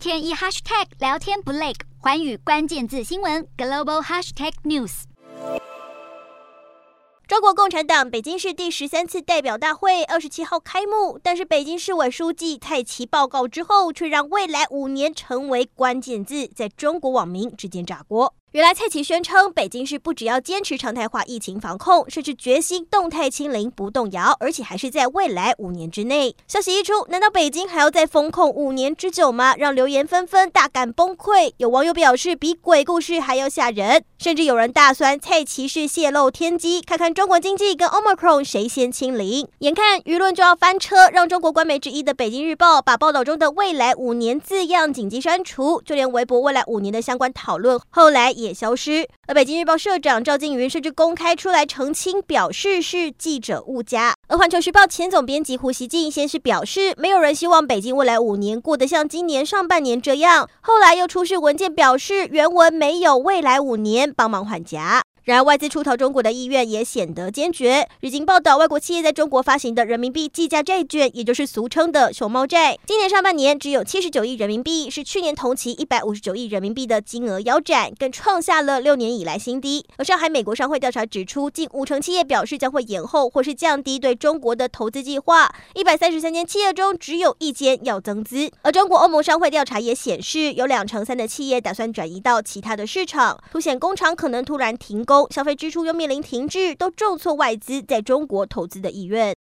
天一 hashtag 聊天不累，环宇关键字新闻 global hashtag news。中国共产党北京市第十三次代表大会二十七号开幕，但是北京市委书记蔡奇报告之后，却让未来五年成为关键字，在中国网民之间炸锅。原来蔡奇宣称，北京市不只要坚持常态化疫情防控，甚至决心动态清零不动摇，而且还是在未来五年之内。消息一出，难道北京还要再封控五年之久吗？让留言纷纷，大感崩溃。有网友表示，比鬼故事还要吓人，甚至有人大酸蔡奇是泄露天机。看看中国经济跟 Omicron 谁先清零？眼看舆论就要翻车，让中国官媒之一的北京日报把报道中的未来五年字样紧急删除，就连微博未来五年的相关讨论，后来。也消失，而北京日报社长赵静云甚至公开出来澄清，表示是记者误加。而环球时报前总编辑胡锡进先是表示，没有人希望北京未来五年过得像今年上半年这样，后来又出示文件表示原文没有未来五年，帮忙缓颊。然而，外资出逃中国的意愿也显得坚决。日经报道，外国企业在中国发行的人民币计价债券，也就是俗称的“熊猫债”，今年上半年只有七十九亿人民币，是去年同期一百五十九亿人民币的金额腰斩，更创下了六年以来新低。而上海美国商会调查指出，近五成企业表示将会延后或是降低对中国的投资计划，一百三十三间企业中只有一间要增资。而中国欧盟商会调查也显示，有两成三的企业打算转移到其他的市场，凸显工厂可能突然停工。消费支出又面临停滞，都重挫外资在中国投资的意愿。